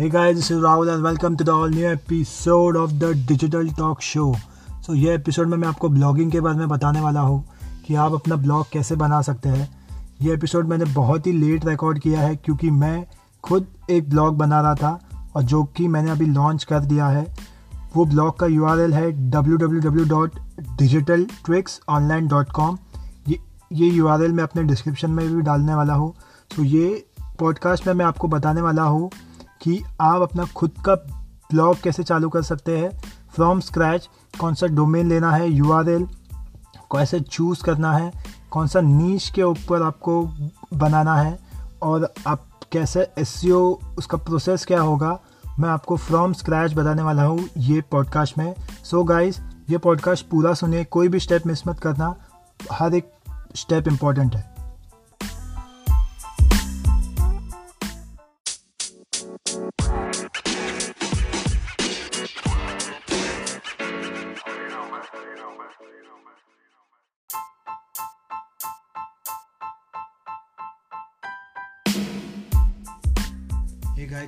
Hey guys, this is Rahul and welcome to the all new episode of the Digital Talk Show. So ये episode में मैं आपको blogging के बारे में बताने वाला हूँ कि आप अपना ब्लॉग कैसे बना सकते हैं। ये एपिसोड मैंने बहुत ही लेट रिकॉर्ड किया है क्योंकि मैं खुद एक ब्लॉग बना रहा था और जो कि मैंने अभी लॉन्च कर दिया है वो ब्लॉग का यूआरएल है www.digitaltricksonline.com ये ये यूआरएल मैं अपने डिस्क्रिप्शन में भी डालने वाला हूँ। तो ये पॉडकास्ट में मैं आपको बताने वाला हूँ कि आप अपना खुद का ब्लॉग कैसे चालू कर सकते हैं। फ्रॉम स्क्रैच कौन सा डोमेन लेना है यू आर एल कैसे चूज़ करना है, कौन सा नीच के ऊपर आपको बनाना है और आप कैसे एस e उसका प्रोसेस क्या होगा, मैं आपको फ्रॉम स्क्रैच बताने वाला हूँ ये पॉडकास्ट में। सो so गाइस ये पॉडकास्ट पूरा सुनिए, कोई भी स्टेप मिस मत करना, हर एक स्टेप इंपॉर्टेंट है।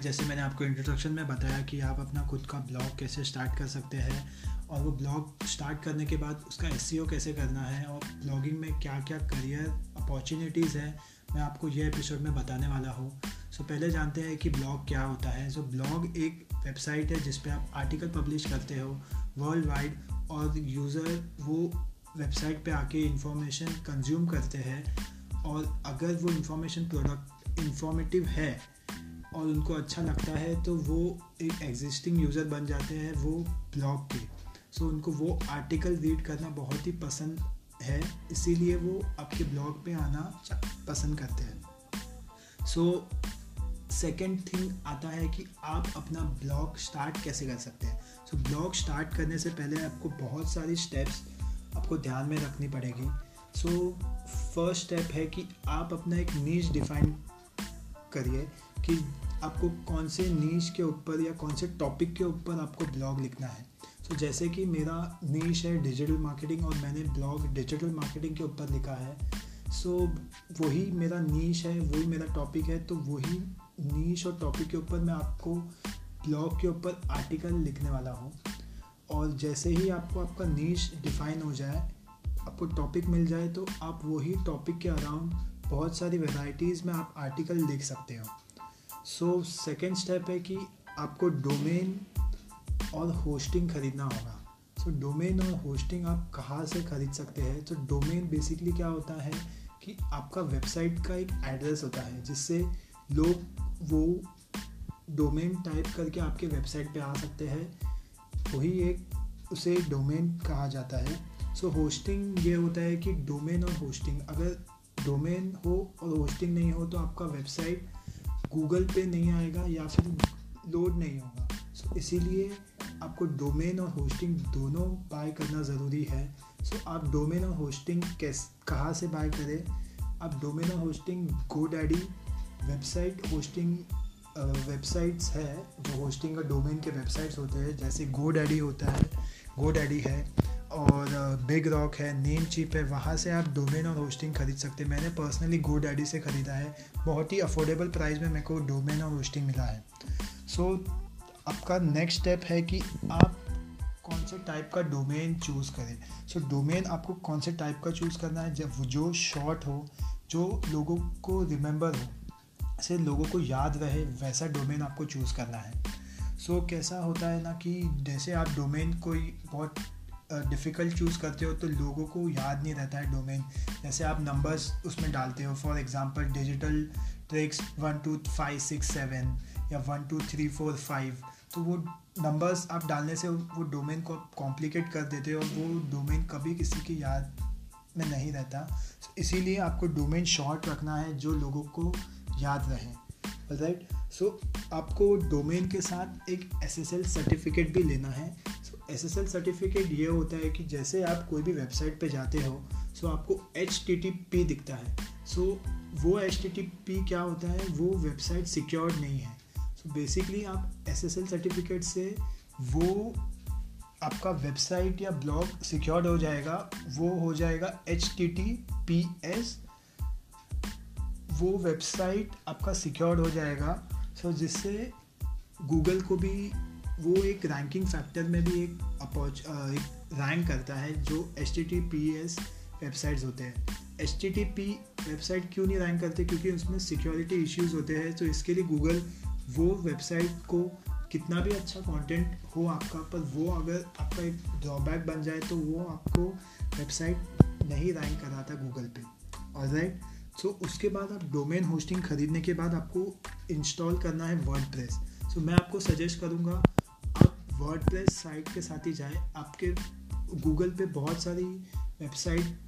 जैसे मैंने आपको इंट्रोडक्शन में बताया कि आप अपना खुद का ब्लॉग कैसे स्टार्ट कर सकते हैं और वो ब्लॉग स्टार्ट करने के बाद उसका एस e कैसे करना है और ब्लॉगिंग में क्या क्या करियर अपॉर्चुनिटीज़ है, मैं आपको ये एपिसोड में बताने वाला हूँ। सो पहले जानते हैं कि ब्लॉग क्या होता है। सो ब्लॉग एक वेबसाइट है जिस पे आप आर्टिकल पब्लिश करते हो वर्ल्ड वाइड और यूज़र वो वेबसाइट पे आके इंफॉर्मेशन कंज्यूम करते हैं और अगर वो इंफॉर्मेशन प्रोडक्ट इंफॉर्मेटिव है और उनको अच्छा लगता है तो वो एक एग्जिस्टिंग यूज़र बन जाते हैं वो ब्लॉग के। सो उनको वो आर्टिकल रीड करना बहुत ही पसंद है इसीलिए वो आपके ब्लॉग पे आना पसंद करते हैं। सो सेकेंड थिंग आता है कि आप अपना ब्लॉग स्टार्ट कैसे कर सकते हैं। सो so, ब्लॉग स्टार्ट करने से पहले आपको बहुत सारी स्टेप्स आपको ध्यान में रखनी पड़ेगी। सो फ़र्स्ट स्टेप है कि आप अपना एक नीच डिफाइन करिए कि आपको कौन से नीच के ऊपर या कौन से टॉपिक के ऊपर आपको ब्लॉग लिखना है। सो so, जैसे कि मेरा नीच है डिजिटल मार्केटिंग और मैंने ब्लॉग डिजिटल मार्केटिंग के ऊपर लिखा है। सो so, वही मेरा नीच है वही मेरा टॉपिक है तो वही नीच और टॉपिक के ऊपर मैं आपको ब्लॉग के ऊपर आर्टिकल लिखने वाला हूँ। और जैसे ही आपको आपका नीच डिफाइन हो जाए आपको टॉपिक मिल जाए तो आप वही टॉपिक के अराउंड बहुत सारी वेराइटीज़ में आप आर्टिकल लिख सकते हो। सो सेकेंड स्टेप है कि आपको डोमेन और होस्टिंग ख़रीदना होगा। सो so, डोमेन और होस्टिंग आप कहाँ से ख़रीद सकते हैं? तो डोमेन बेसिकली क्या होता है कि आपका वेबसाइट का एक एड्रेस होता है जिससे लोग वो डोमेन टाइप करके आपके वेबसाइट पे आ सकते हैं। वही एक उसे डोमेन कहा जाता है। सो so, होस्टिंग ये होता है कि डोमेन और होस्टिंग अगर डोमेन हो और होस्टिंग नहीं हो तो आपका वेबसाइट गूगल पे नहीं आएगा या फिर लोड नहीं होगा। सो so, इसीलिए आपको डोमेन और होस्टिंग दोनों बाय करना ज़रूरी है। सो so, आप डोमेन और होस्टिंग कैस कहाँ से बाय करें? आप डोमेन और hosting GoDaddy website hosting websites है जो होस्टिंग का डोमेन के वेबसाइट्स होते हैं जैसे गो डैडी होता है गो डैडी है। और बिग रॉक है नेम चिप है वहाँ से आप डोमेन और होस्टिंग खरीद सकते हैं। मैंने पर्सनली गो डैडी से ख़रीदा है। बहुत ही अफोर्डेबल प्राइस में मेरे को डोमेन और होस्टिंग मिला है। सो so, आपका नेक्स्ट स्टेप है कि आप कौन से टाइप का डोमेन चूज़ करें। सो so, डोमेन आपको कौन से टाइप का चूज़ करना है? जब जो शॉर्ट हो जो लोगों को रिमेंबर हो से लोगों को याद रहे वैसा डोमेन आपको चूज़ करना है। सो so, कैसा होता है ना कि जैसे आप डोमेन कोई बहुत डिफ़िकल्ट चूज़ करते हो तो लोगों को याद नहीं रहता है डोमेन जैसे आप नंबर्स उसमें डालते हो for example digital tricks one two five six seven या one two three four five तो वो नंबर्स आप डालने से वो डोमेन को कॉम्प्लिकेट कर देते हो और वो डोमेन कभी किसी की याद में नहीं रहता। इसीलिए आपको डोमेन शॉर्ट रखना है जो लोगों को याद रहे। राइट सो so, आपको डोमेन के साथ एक एसएसएल सर्टिफिकेट भी लेना है। एस एस एल सर्टिफिकेट ये होता है कि जैसे आप कोई भी वेबसाइट पे जाते हो सो आपको एच टी टी पी दिखता है। सो वो एच टी टी पी क्या होता है? वो वेबसाइट सिक्योर्ड नहीं है। सो बेसिकली आप एस एस एल सर्टिफिकेट से वो आपका वेबसाइट या ब्लॉग सिक्योर्ड हो जाएगा, वो हो जाएगा H T T P S वो वेबसाइट आपका सिक्योर्ड हो जाएगा। सो so, जिससे गूगल को भी वो एक रैंकिंग फैक्टर में भी एक अपॉच एक रैंक करता है जो H T T P S websites होते हैं। H T T P website क्यों नहीं रैंक करते? क्योंकि उसमें सिक्योरिटी इश्यूज़ होते हैं तो इसके लिए गूगल वो वेबसाइट को कितना भी अच्छा कंटेंट हो आपका, पर वो अगर आपका एक ड्रॉबैक बन जाए तो वो आपको वेबसाइट नहीं रैंक कराता गूगल पे। और राइट सो उसके बाद आप डोमेन होस्टिंग खरीदने के बाद आपको इंस्टॉल करना है वर्ड प्रेस सो मैं आपको सजेस्ट करूँगा वर्ड साइट के साथ ही जाए। आपके गूगल पे बहुत सारी वेबसाइट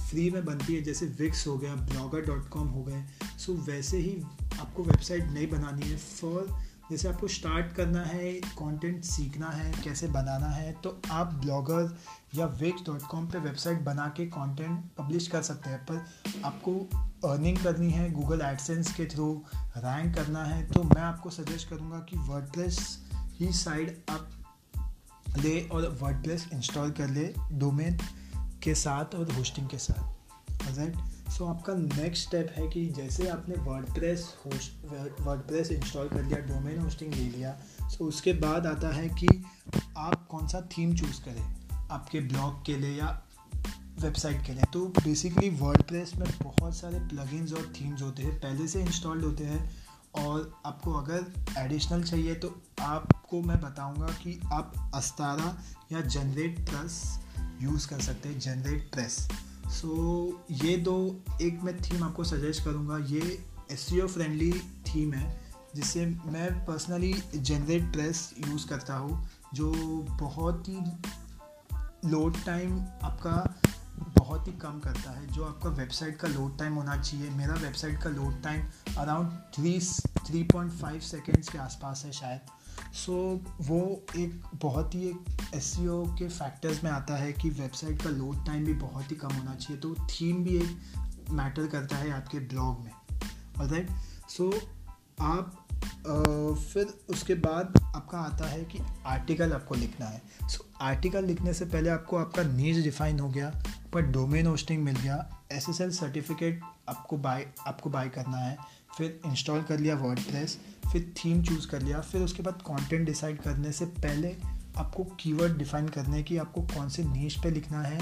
फ्री में बनती है, जैसे विक्स हो गया ब्लॉगर डॉट कॉम हो गए। सो वैसे ही आपको वेबसाइट नहीं बनानी है। फॉर जैसे आपको स्टार्ट करना है कंटेंट सीखना है, कैसे बनाना है तो आप ब्लॉगर या विक्स डॉट कॉम पर वेबसाइट बना के कंटेंट पब्लिश कर सकते हैं। पर आपको अर्निंग करनी है गूगल एडसेंस के थ्रू रैंक करना है तो मैं आपको सजेस्ट करूँगा कि वर्डप्रेस ही साइड आप ले और वर्डप्रेस इंस्टॉल कर ले डोमेन के साथ और होस्टिंग के साथ। राइट सो so, आपका नेक्स्ट स्टेप है कि जैसे आपने वर्डप्रेस होस्ट वर्डप्रेस इंस्टॉल कर लिया डोमेन होस्टिंग ले लिया सो so उसके बाद आता है कि आप कौन सा थीम चूज़ करें? आपके ब्लॉग के लिए या वेबसाइट के लिए। तो बेसिकली वर्डप्रेस में बहुत सारे प्लगइन्स और थीम्स होते हैं। पहले से इंस्टॉल्ड होते हैं। और आपको अगर एडिशनल चाहिए तो आपको मैं बताऊँगा कि आप अस्तारा या जनरेट प्लस यूज़ कर सकते हैं जनरेट प्रेस सो ये दो, एक मैं थीम आपको सजेस्ट करूँगा। ये एस फ्रेंडली थीम है, जिससे मैं पर्सनली जनरेट प्रेस यूज़ करता हूँ, जो बहुत ही लोड टाइम आपका बहुत ही कम करता है। जो आपका वेबसाइट का लोड टाइम होना चाहिए मेरा वेबसाइट का load time around three three point five seconds के आसपास है शायद। सो so, वो एक बहुत ही एक एस e के फैक्टर्स में आता है कि वेबसाइट का लोड टाइम भी बहुत ही कम होना चाहिए। तो थीम भी एक मैटर करता है आपके ब्लॉग में। और राइट सो आप आ, फिर उसके बाद आपका आता है कि आर्टिकल आपको लिखना है। सो so, आर्टिकल लिखने से पहले आपको आपका नीज डिफाइन हो गया। पर डोमेन होस्टिंग मिल गया। एस एस एल सर्टिफिकेट आपको बाय आपको बाय करना है। फिर इंस्टॉल कर लिया वर्ड फिर थीम चूज़ कर लिया। फिर उसके बाद कंटेंट डिसाइड करने से पहले आपको कीवर्ड डिफाइन करने की आपको कौन से नीच पे लिखना है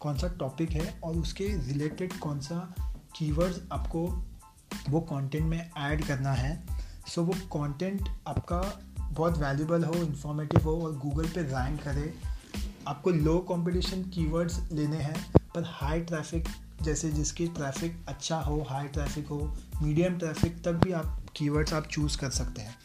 कौन सा टॉपिक है और उसके रिलेटेड कौन सा कीवर्ड्स आपको वो कंटेंट में ऐड करना है। सो so, वो कंटेंट आपका बहुत वैल्यूबल हो इन्फॉर्मेटिव हो और गूगल पे रैंक करे। आपको लो कंपटीशन कीवर्ड्स लेने हैं, पर हाई ट्रैफ़िक जैसे जिसकी ट्रैफ़िक अच्छा हो हाई ट्रैफ़िक हो मीडियम ट्रैफ़िक तक भी आप कीवर्ड्स आप चूज़ कर सकते हैं।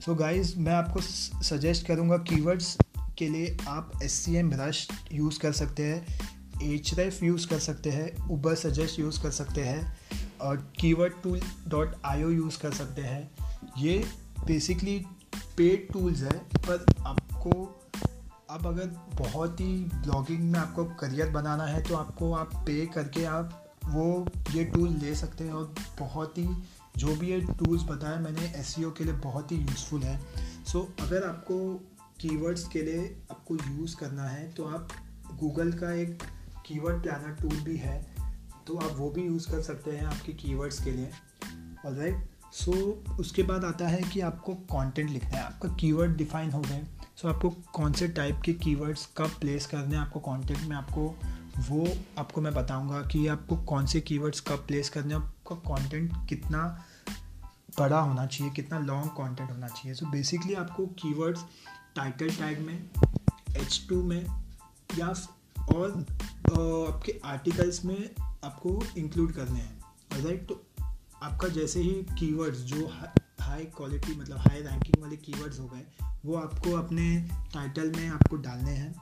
सो so गाइस मैं आपको सजेस्ट करूँगा कीवर्ड्स के लिए आप S C M brush use कर सकते हैं एच रेफ यूज़ कर सकते हैं ऊबर सजेस्ट यूज़ कर सकते हैं, और keyword tool dot I O use कर सकते हैं। ये बेसिकली पेड टूल्स है, पर आपको अब अगर बहुत ही ब्लॉगिंग में आपको करियर बनाना है तो आपको आप पे करके आप वो ये टूल ले सकते हैं। और बहुत ही जो भी ये टूल्स बताए मैंने एस e के लिए बहुत ही यूज़फुल है। सो so, अगर आपको कीवर्ड्स के लिए आपको यूज़ करना है तो आप गूगल का एक कीवर्ड प्लानर टूल भी है तो आप वो भी यूज़ कर सकते हैं आपके कीवर्ड्स के लिए। और राइट सो उसके बाद आता है कि आपको कंटेंट लिखना है। आपका कीवर्ड डिफाइन हो गए। सो so, आपको कौन से टाइप के कीवर्ड्स कब प्लेस करने हैं आपको कंटेंट में? आपको वो आपको मैं बताऊँगा कि आपको कौन से कीवर्ड्स कब प्लेस करने हैं। आपका कंटेंट कितना बड़ा होना चाहिए कितना लॉन्ग कंटेंट होना चाहिए। सो so, बेसिकली आपको कीवर्ड्स टाइटल टैग में एच टू में या और आपके आर्टिकल्स में आपको इंक्लूड करने हैं। राइट तो आपका जैसे ही कीवर्ड्स जो हाई क्वालिटी मतलब हाई रैंकिंग वाले कीवर्ड्स हो गए वो आपको अपने टाइटल में आपको डालने हैं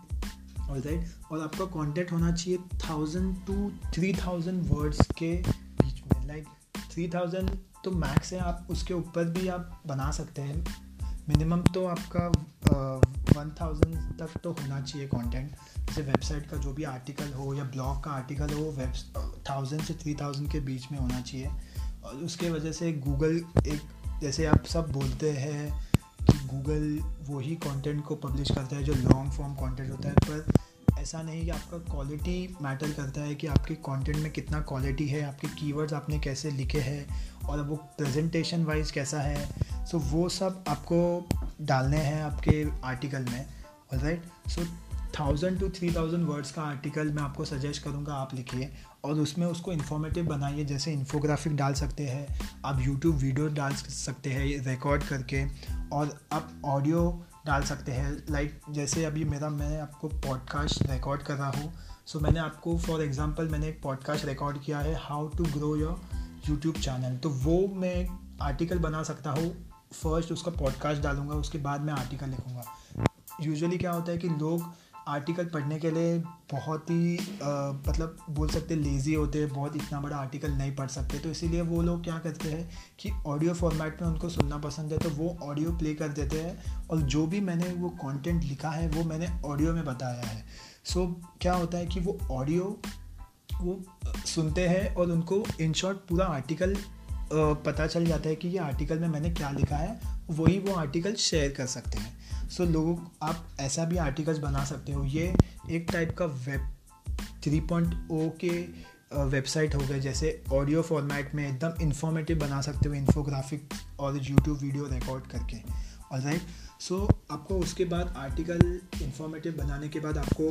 और राइट और आपका कंटेंट होना चाहिए thousand to three thousand words के बीच में लाइक थ्री थाउज़ेंड तो मैक्स है आप उसके ऊपर भी आप बना सकते हैं। मिनिमम तो आपका वन uh, थाउज़ेंड तक तो होना चाहिए कंटेंट जैसे वेबसाइट का जो भी आर्टिकल हो या ब्लॉग का आर्टिकल हो वेब थाउज़ेंड से थ्री थाउज़ेंड के बीच में होना चाहिए। और उसके वजह से गूगल एक जैसे आप सब बोलते हैं कि गूगल वही कंटेंट को पब्लिश करता है जो लॉन्ग फॉर्म कंटेंट होता है पर ऐसा नहीं कि आपका क्वालिटी मैटर करता है कि आपके कंटेंट में कितना क्वालिटी है आपके कीवर्ड्स आपने कैसे लिखे हैं और वो प्रेजेंटेशन वाइज कैसा है। सो so, वो सब आपको डालने हैं आपके आर्टिकल में right so thousand to three thousand words का आर्टिकल मैं आपको सजेस्ट करूँगा, आप लिखिए और उसमें उसको इन्फॉर्मेटिव बनाइए, जैसे इन्फोग्राफिक डाल सकते हैं, आप यूट्यूब वीडियो डाल सकते हैं रिकॉर्ड करके और आप ऑडियो डाल सकते हैं। लाइक जैसे अभी मेरा मैं आपको पॉडकास्ट रिकॉर्ड कर रहा हूँ। सो मैंने आपको फॉर एग्ज़ाम्पल मैंने एक पॉडकास्ट रिकॉर्ड किया है how to grow your YouTube channel तो वो मैं आर्टिकल बना सकता हूँ। फ़र्स्ट उसका पॉडकास्ट डालूँगा, उसके बाद मैं आर्टिकल लिखूँगा। यूजुअली क्या होता है कि लोग आर्टिकल पढ़ने के लिए बहुत ही मतलब बोल सकते लेज़ी होते हैं बहुत इतना बड़ा आर्टिकल नहीं पढ़ सकते। तो इसीलिए वो लोग क्या करते हैं कि ऑडियो फॉर्मेट में उनको सुनना पसंद है तो वो ऑडियो प्ले कर देते हैं और जो भी मैंने वो कंटेंट लिखा है वो मैंने ऑडियो में बताया है। सो so, क्या होता है कि वो ऑडियो वो सुनते हैं और उनको इन शॉर्ट पूरा आर्टिकल पता चल जाता है कि ये आर्टिकल में मैंने क्या लिखा है वही वो आर्टिकल शेयर कर सकते हैं। सो लोगों, आप ऐसा भी आर्टिकल्स बना सकते हो। ये एक टाइप का वेब थ्री पॉइंट ओ के वेबसाइट हो गए, जैसे ऑडियो फॉर्मेट में एकदम इन्फॉर्मेटिव बना सकते हो इन्फोग्राफिक और यूट्यूब वीडियो रिकॉर्ड करके। और राइट सो आपको उसके बाद आर्टिकल इन्फॉर्मेटिव बनाने के बाद आपको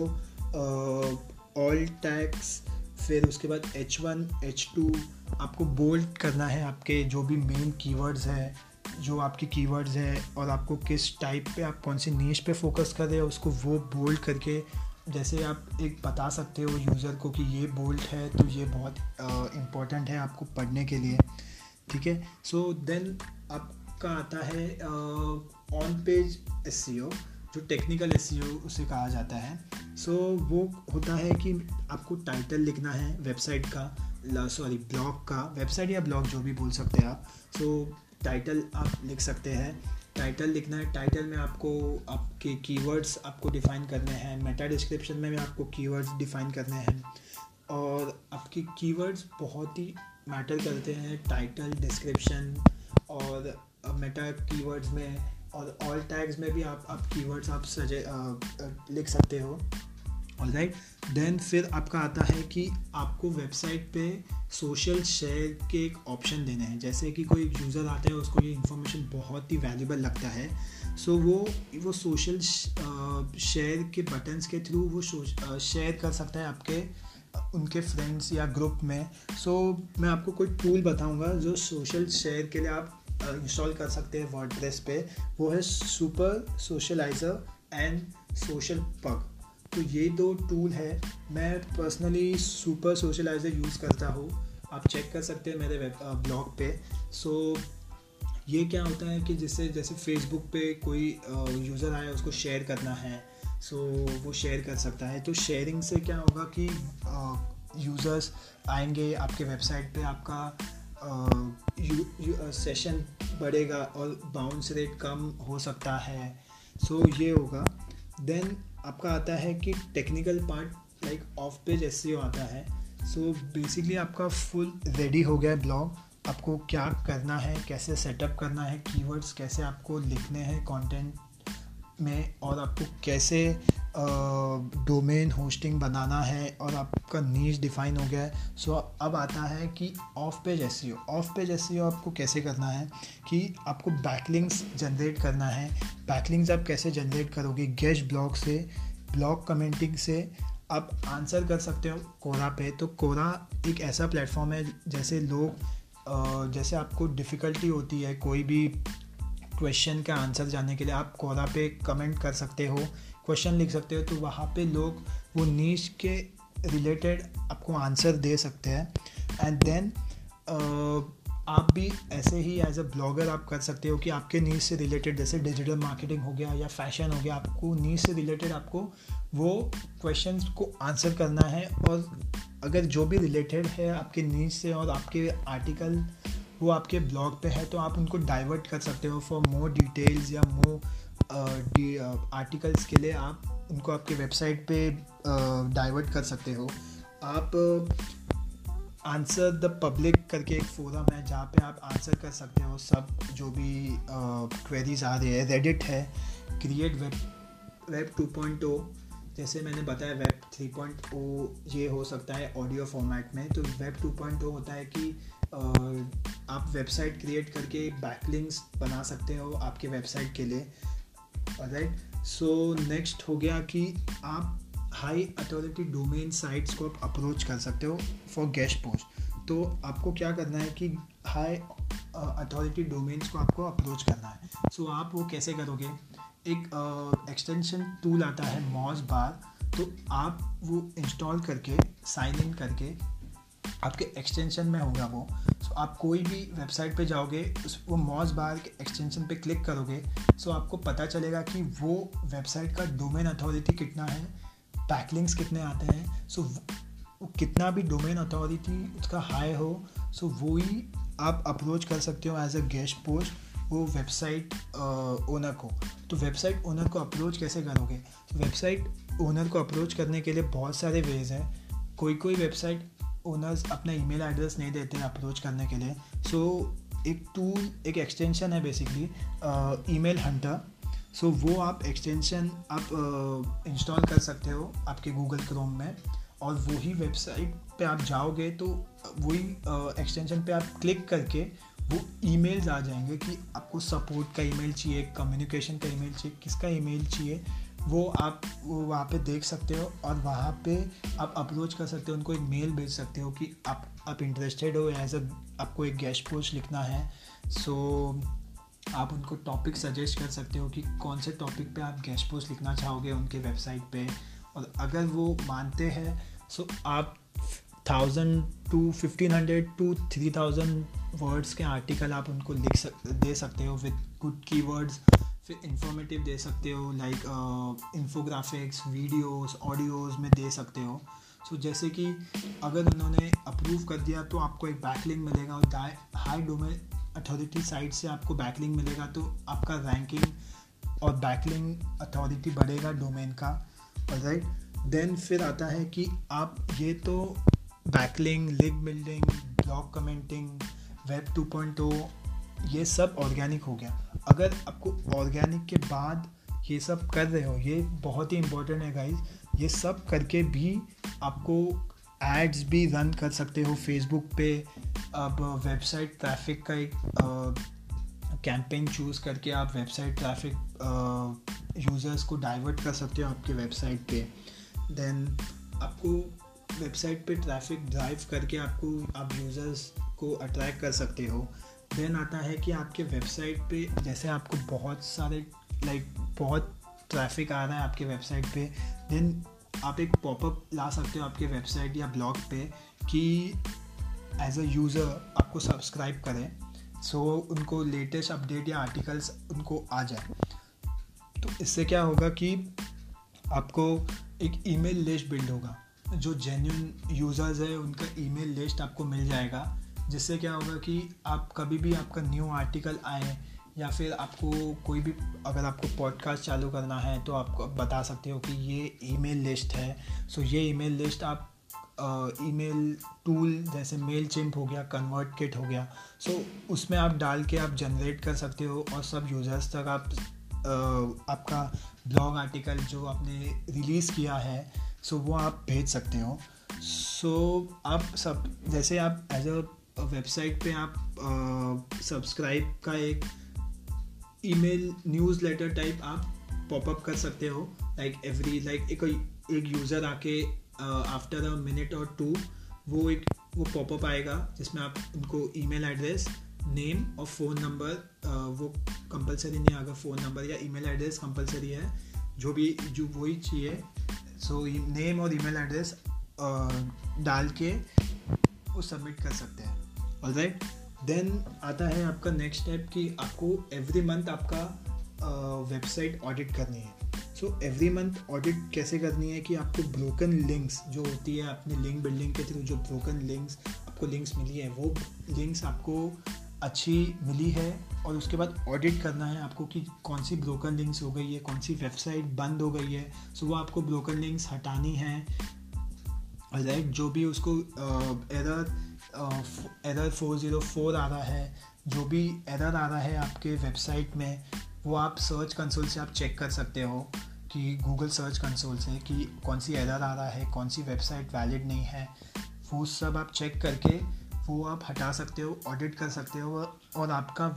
ऑल टैक्स फिर उसके बाद एच वन एच टू आपको बोल्ड करना है, आपके जो भी मेन कीवर्ड्स हैं। जो आपकी कीवर्ड्स है और आपको किस टाइप पे आप कौन सी नीच पे फोकस कर रहे हो उसको वो बोल्ड करके जैसे आप एक बता सकते हो यूज़र को कि ये बोल्ड है तो ये बहुत इम्पोर्टेंट है आपको पढ़ने के लिए। ठीक है? सो देन आपका आता है ऑन पेज एस जो टेक्निकल एस उसे कहा जाता है। सो so, वो होता है कि आपको टाइटल लिखना है वेबसाइट का सॉरी ब्लॉग का वेबसाइट या ब्लॉग जो भी बोल सकते हैं आप। सो so, टाइटल आप लिख सकते हैं। टाइटल लिखना है। टाइटल में आपको आपके कीवर्ड्स आपको डिफ़ाइन करने हैं। मेटा डिस्क्रिप्शन में भी आपको कीवर्ड्स डिफ़ाइन करने हैं। और आपके कीवर्ड्स बहुत ही मैटर करते हैं। टाइटल डिस्क्रिप्शन और मेटा कीवर्ड्स में और ऑल टैग्स में भी आप आप कीवर्ड्स आप सजे लिख सकते हो। राइट देन फिर आपका आता है कि आपको वेबसाइट पे सोशल शेयर के एक ऑप्शन देने हैं। जैसे कि कोई यूज़र आता है उसको ये इन्फॉर्मेशन बहुत ही वैल्यूबल लगता है। सो so, वो वो सोशल शेयर के बटन्स के थ्रू वो शेयर कर सकता है आपके उनके फ्रेंड्स या ग्रुप में। सो so, मैं आपको कोई टूल बताऊँगा जो सोशल शेयर के लिए आप इंस्टॉल कर सकते हैं वर्ड पे। वो है सुपर सोशलाइज़र एंड सोशल पग तो ये दो टूल है। मैं पर्सनली सुपर सोशलाइजर यूज़ करता हूँ। आप चेक कर सकते हैं मेरे वेब ब्लॉग पे। सो so, ये क्या होता है कि जिससे जैसे फेसबुक पे कोई यूज़र आया उसको शेयर करना है सो so, वो शेयर कर सकता है। तो शेयरिंग से क्या होगा कि यूज़र्स आएँगे आपके वेबसाइट पे आपका सेशन बढ़ेगा और बाउंस रेट कम हो सकता है। सो so, ये होगा। देन आपका आता है कि technical part like off page S आता है। सो so, बेसिकली आपका फुल रेडी हो गया ब्लॉग आपको क्या करना है कैसे सेटअप करना है कीवर्ड्स कैसे आपको लिखने हैं कंटेंट में और आपको कैसे डोमेन होस्टिंग बनाना है और आपका नीच डिफाइन हो गया है। सो अब आता है कि off page S off page S आपको कैसे करना है कि आपको बैकलिंग्स जनरेट करना है। बैकलिंग्स आप कैसे जनरेट करोगे? गेस्ट ब्लॉग से ब्लॉग कमेंटिंग से आप आंसर कर सकते हो कोरा पे। तो कोरा एक ऐसा प्लेटफॉर्म है जैसे लोग जैसे आपको डिफ़िकल्टी होती है कोई भी क्वेश्चन का आंसर जानने के लिए, आप कोरा पे कमेंट कर सकते हो। क्वेश्चन लिख सकते हो तो वहाँ पे लोग वो नीच के रिलेटेड आपको आंसर दे सकते हैं। एंड देन आप भी ऐसे ही एज अ ब्लॉगर आप कर सकते हो कि आपके नीच से रिलेटेड जैसे डिजिटल मार्केटिंग हो गया या फ़ैशन हो गया, आपको नीच से रिलेटेड आपको वो क्वेश्चन को आंसर करना है। और अगर जो भी रिलेटेड है आपके नीच से और आपके आर्टिकल वो आपके ब्लॉग पे है तो आप उनको डाइवर्ट कर सकते हो फॉर मोर डिटेल्स या मोर आर्टिकल्स के लिए आप उनको आपके वेबसाइट पे डाइवर्ट कर सकते हो। आप आंसर द पब्लिक करके एक फोरम है जहाँ पे आप आंसर कर सकते हो सब जो भी क्वेरीज आ रही है। रेडिट है create web web two point O जैसे मैंने बताया वेब थ्री पॉइंट ओ ये हो सकता है ऑडियो फॉर्मेट में। तो वेब टू पॉइंट ओ होता है कि आप वेबसाइट क्रिएट करके बैकलिंग्स बना सकते हो आपके वेबसाइट के लिए। राइट सो नेक्स्ट हो गया कि आप हाई अथॉरिटी डोमेन साइट्स को आप अप्रोच कर सकते हो फॉर गेस्ट पोस्ट तो आपको क्या करना है कि हाई अथॉरिटी डोमेन्स को आपको अप्रोच करना है। सो so, आप वो कैसे करोगे? एक एक्सटेंशन uh, टूल आता है मॉस बार तो आप वो इंस्टॉल करके साइन इन करके आपके एक्सटेंशन में होगा वो। आप कोई भी वेबसाइट पे जाओगे उस वो मॉज बार के एक्सटेंशन पे क्लिक करोगे सो आपको पता चलेगा कि वो वेबसाइट का डोमेन अथॉरिटी कितना है पैकलिंग्स कितने आते हैं सो so, कितना भी डोमेन अथॉरिटी उसका हाई हो सो वो ही आप अप्रोच कर सकते हो एज अ गेस्ट पोस्ट वो वेबसाइट ओनर को। तो वेबसाइट ओनर को अप्रोच कैसे करोगे? तो वेबसाइट ओनर को अप्रोच करने के लिए बहुत सारे वेज हैं। कोई कोई वेबसाइट ओनर्स अपना ईमेल एड्रेस नहीं देते हैं अप्रोच करने के लिए। सो so, एक टूल एक एक्सटेंशन है बेसिकली ईमेल हंटर सो वो आप एक्सटेंशन आप इंस्टॉल कर सकते हो आपके गूगल क्रोम में। और वही वेबसाइट पे आप जाओगे तो वही एक्सटेंशन पे आप क्लिक करके वो ईमेल्स आ जाएँगे कि आपको सपोर्ट का ईमेल चाहिए कम्युनिकेशन का ईमेल चाहिए किसका ईमेल चाहिए। वो आप वहाँ पे देख सकते हो और वहाँ पे आप अप्रोच कर सकते हो उनको एक मेल भेज सकते हो कि आप आप इंटरेस्टेड हो एज अ आपको एक गेस्ट पोस्ट लिखना है। सो so, आप उनको टॉपिक सजेस्ट कर सकते हो कि कौन से टॉपिक पे आप गेस्ट पोस्ट लिखना चाहोगे उनके वेबसाइट पे। और अगर वो मानते हैं सो so आप thousand to fifteen hundred to three thousand words के आर्टिकल आप उनको लिख सक दे सकते हो विद गुड कीवर्ड्स फिर इंफॉर्मेटिव दे सकते हो लाइक इंफोग्राफिक्स वीडियोस ऑडियोज़ में दे सकते हो। सो so, जैसे कि अगर उन्होंने अप्रूव कर दिया तो आपको एक बैकलिंग मिलेगा और हाई डोमेन अथॉरिटी साइट से आपको बैकलिंग मिलेगा तो आपका रैंकिंग और बैकलिंग अथॉरिटी बढ़ेगा डोमेन का। राइट देन फिर आता है कि आप ये तो backlink link building blog commenting web 2.0 ये सब ऑर्गेनिक हो गया। अगर आपको ऑर्गेनिक के बाद ये सब कर रहे हो, ये बहुत ही इंपॉर्टेंट है गाइज़ ये सब करके भी आपको एड्स भी रन कर सकते हो फेसबुक पे। अब वेबसाइट ट्रैफ़िक का एक कैंपेन चूज़ करके आप वेबसाइट ट्रैफ़िक यूज़र्स को डाइवर्ट कर सकते हो आपके वेबसाइट पे। देन आपको वेबसाइट पे ट्रैफ़िक ड्राइव करके आपको, आप यूज़र्स को अट्रैक्ट कर सकते हो। देन आता है कि आपके वेबसाइट पे जैसे आपको बहुत सारे लाइक बहुत ट्रैफ़िक आ रहा है आपके वेबसाइट पे देन आप एक पॉपअप ला सकते हो आपके वेबसाइट या ब्लॉग पे कि एज अ यूज़र आपको सब्सक्राइब करें सो so, उनको लेटेस्ट अपडेट या आर्टिकल्स उनको आ जाए। तो इससे क्या होगा कि आपको एक ईमेल लिस्ट बिल्ड होगा जो जेन्यून यूज़र्स है उनका ईमेल लिस्ट आपको मिल जाएगा। जिससे क्या होगा कि आप कभी भी आपका न्यू आर्टिकल आए या फिर आपको कोई भी, अगर आपको पॉडकास्ट चालू करना है तो आपको बता सकते हो कि ये ईमेल लिस्ट है। सो ये ईमेल लिस्ट आप ईमेल टूल जैसे मेल चिंप हो गया कन्वर्ट किट हो गया सो उसमें आप डाल के आप जनरेट कर सकते हो और सब यूज़र्स तक आप आपका ब्लॉग आर्टिकल जो आपने रिलीज़ किया है सो वो आप भेज सकते हो। सो आप सब, जैसे आप एज अ वेबसाइट पे आप सब्सक्राइब का एक ईमेल न्यूज़ लेटर टाइप आप पॉपअप कर सकते हो। लाइक एवरी लाइक एक एक यूज़र आके आफ्टर अ मिनट और टू वो एक, वो पॉपअप आएगा, जिसमें आप, उनको ईमेल एड्रेस नेम और फ़ोन नंबर वो कंपलसरी नहीं अगर फ़ोन नंबर या ईमेल एड्रेस कंपलसरी है। जो भी, जो वही चाहिए। सो नेम और ईमेल एड्रेस डाल के वो सबमिट कर सकते हैं। ऑल राइट देन आता है आपका नेक्स्ट स्टेप कि आपको एवरी मंथ आपका वेबसाइट ऑडिट करनी है। सो एवरी मंथ ऑडिट कैसे करनी है कि आपको ब्रोकन लिंक्स जो होती है अपने लिंक बिल्डिंग के थ्रू जो ब्रोकन लिंक्स आपको लिंक्स मिली है, वो लिंक्स आपको अच्छी मिली है और उसके बाद ऑडिट करना है आपको कि कौन सी ब्रोकन लिंक्स हो गई है, कौन सी वेबसाइट बंद हो गई है। सो वो आपको ब्रोकन लिंक्स हटानी है। राइट जो भी उसको error error four zero four आ रहा है, जो भी एरर आ रहा है आपके वेबसाइट में, वो आप सर्च कंसोल से आप चेक कर सकते हो कि गूगल सर्च कंसोल से कि कौन सी एरर आ रहा है, कौन सी वेबसाइट वैलिड नहीं है। वो सब आप चेक करके, वो आप हटा सकते हो ऑडिट कर सकते हो और आपका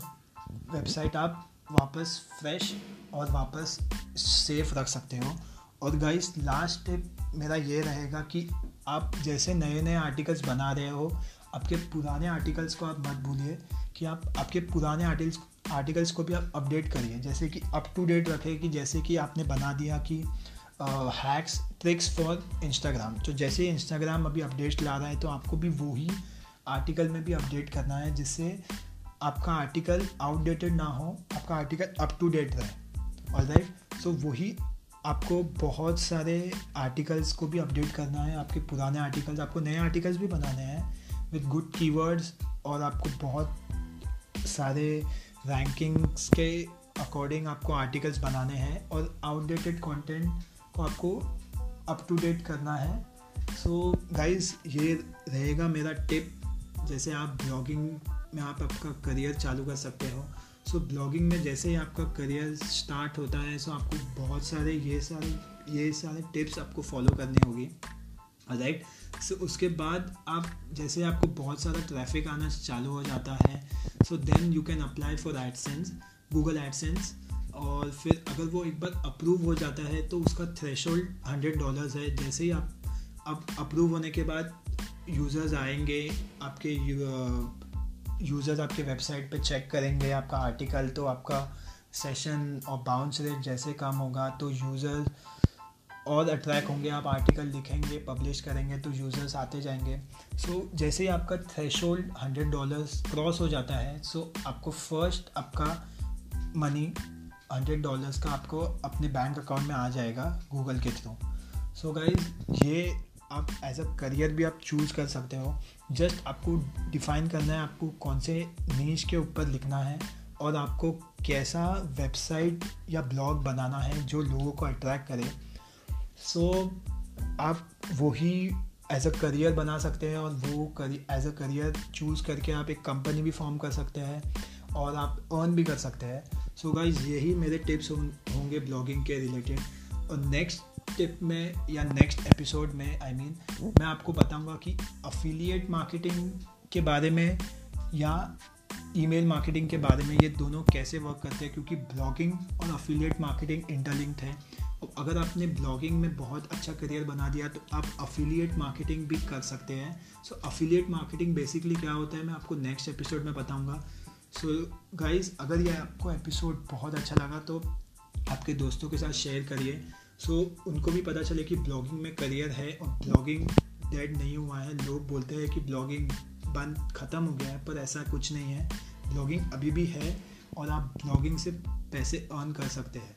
वेबसाइट आप वापस फ्रेश और वापस सेफ़ रख सकते हो। और गाइस लास्ट टिप मेरा ये रहेगा कि आप जैसे नए नए आर्टिकल्स बना रहे हो, आपके पुराने आर्टिकल्स को आप मत भूलिए कि आप, आपके पुराने आर्टिकल्स आर्टिकल्स को भी आप अपडेट करिए। जैसे कि अप टू डेट रखें कि जैसे कि आपने बना दिया कि हैक्स ट्रिक्स फॉर इंस्टाग्राम तो जैसे इंस्टाग्राम अभी अपडेट ला रहा है तो आपको भी वही आर्टिकल में भी अपडेट करना है, जिससे आपका आर्टिकल आउटडेटेड ना हो, आपका आर्टिकल अप टू डेट रहे। और राइट सो वही आपको बहुत सारे आर्टिकल्स को भी अपडेट करना है आपके पुराने आर्टिकल्स आपको नए आर्टिकल्स भी बनाने हैं विद गुड कीवर्ड्स और आपको बहुत सारे रैंकिंग्स के अकॉर्डिंग आपको आर्टिकल्स बनाने हैं और आउटडेटेड कंटेंट को आपको अप टू डेट करना है। सो so, गाइस ये रहेगा मेरा टिप जैसे आप ब्लॉगिंग में आप आपका करियर चालू कर सकते हो। सो so, ब्लॉगिंग में जैसे ही आपका करियर स्टार्ट होता है सो so आपको बहुत सारे ये सारे ये सारे टिप्स आपको फॉलो करनी होगी। राइट सो उसके बाद आप जैसे आपको बहुत सारा ट्रैफ़िक आना चालू हो जाता है so then you can apply for AdSense Google AdSense और फिर अगर वो एक बार अप्रूव हो जाता है तो उसका थ्रेश होल्ड हंड्रेड डॉलर्स है। जैसे ही आप अप्रूव होने के बाद यूज़र्स आएँगे आपके यूज़र्स आपके वेबसाइट पे चेक करेंगे आपका आर्टिकल तो आपका सेशन और बाउंस रेट जैसे कम होगा तो यूज़र्स और अट्रैक्ट होंगे आप आर्टिकल लिखेंगे पब्लिश करेंगे तो यूज़र्स आते जाएँगे। सो so, जैसे ही आपका threshold hundred dollars cross हो जाता है सो so आपको फ़र्स्ट आपका मनी हंड्रेड डॉलर्स का आपको अपने बैंक अकाउंट में आ जाएगा गूगल के थ्रू सो गाइज़ ये आप एज अ करियर भी आप चूज़ कर सकते हो। जस्ट आपको डिफ़ाइन करना है आपको कौन से नीच के ऊपर लिखना है और आपको कैसा वेबसाइट या ब्लॉग बनाना है जो लोगों को अट्रैक्ट करे। सो so, आप वही एज अ करियर बना सकते हैं और वो एज अ करियर चूज़ करके आप एक कंपनी भी फॉर्म कर सकते हैं और आप अर्न भी कर सकते हैं। सो गाइज़ यही मेरे टिप्स होंगे ब्लॉगिंग के रिलेटेड और नेक्स्ट टिप में या नेक्स्ट एपिसोड में आई I मीन mean, मैं आपको बताऊँगा कि अफिलिएट मार्केटिंग के बारे में या ईमेल मार्केटिंग के बारे में ये दोनों कैसे वर्क करते हैं क्योंकि ब्लॉगिंग और अफिलिएट मार्केटिंग इंटरलिंक्ड है। अगर आपने ब्लॉगिंग में बहुत अच्छा करियर बना दिया तो आप अफिलिएट मार्केटिंग भी कर सकते हैं। सो अफिलिएट मार्केटिंग बेसिकली क्या होता है मैं आपको नेक्स्ट एपिसोड में बताऊँगा। सो so, गाइज़ अगर ये आपको एपिसोड बहुत अच्छा लगा तो आपके दोस्तों के साथ शेयर करिए। सो so, उनको भी पता चले कि ब्लॉगिंग में करियर है और ब्लॉगिंग डेड नहीं हुआ है। लोग बोलते हैं कि ब्लॉगिंग बंद ख़त्म हो गया है पर ऐसा कुछ नहीं है। ब्लॉगिंग अभी भी है और आप ब्लॉगिंग से पैसे अर्न कर सकते हैं।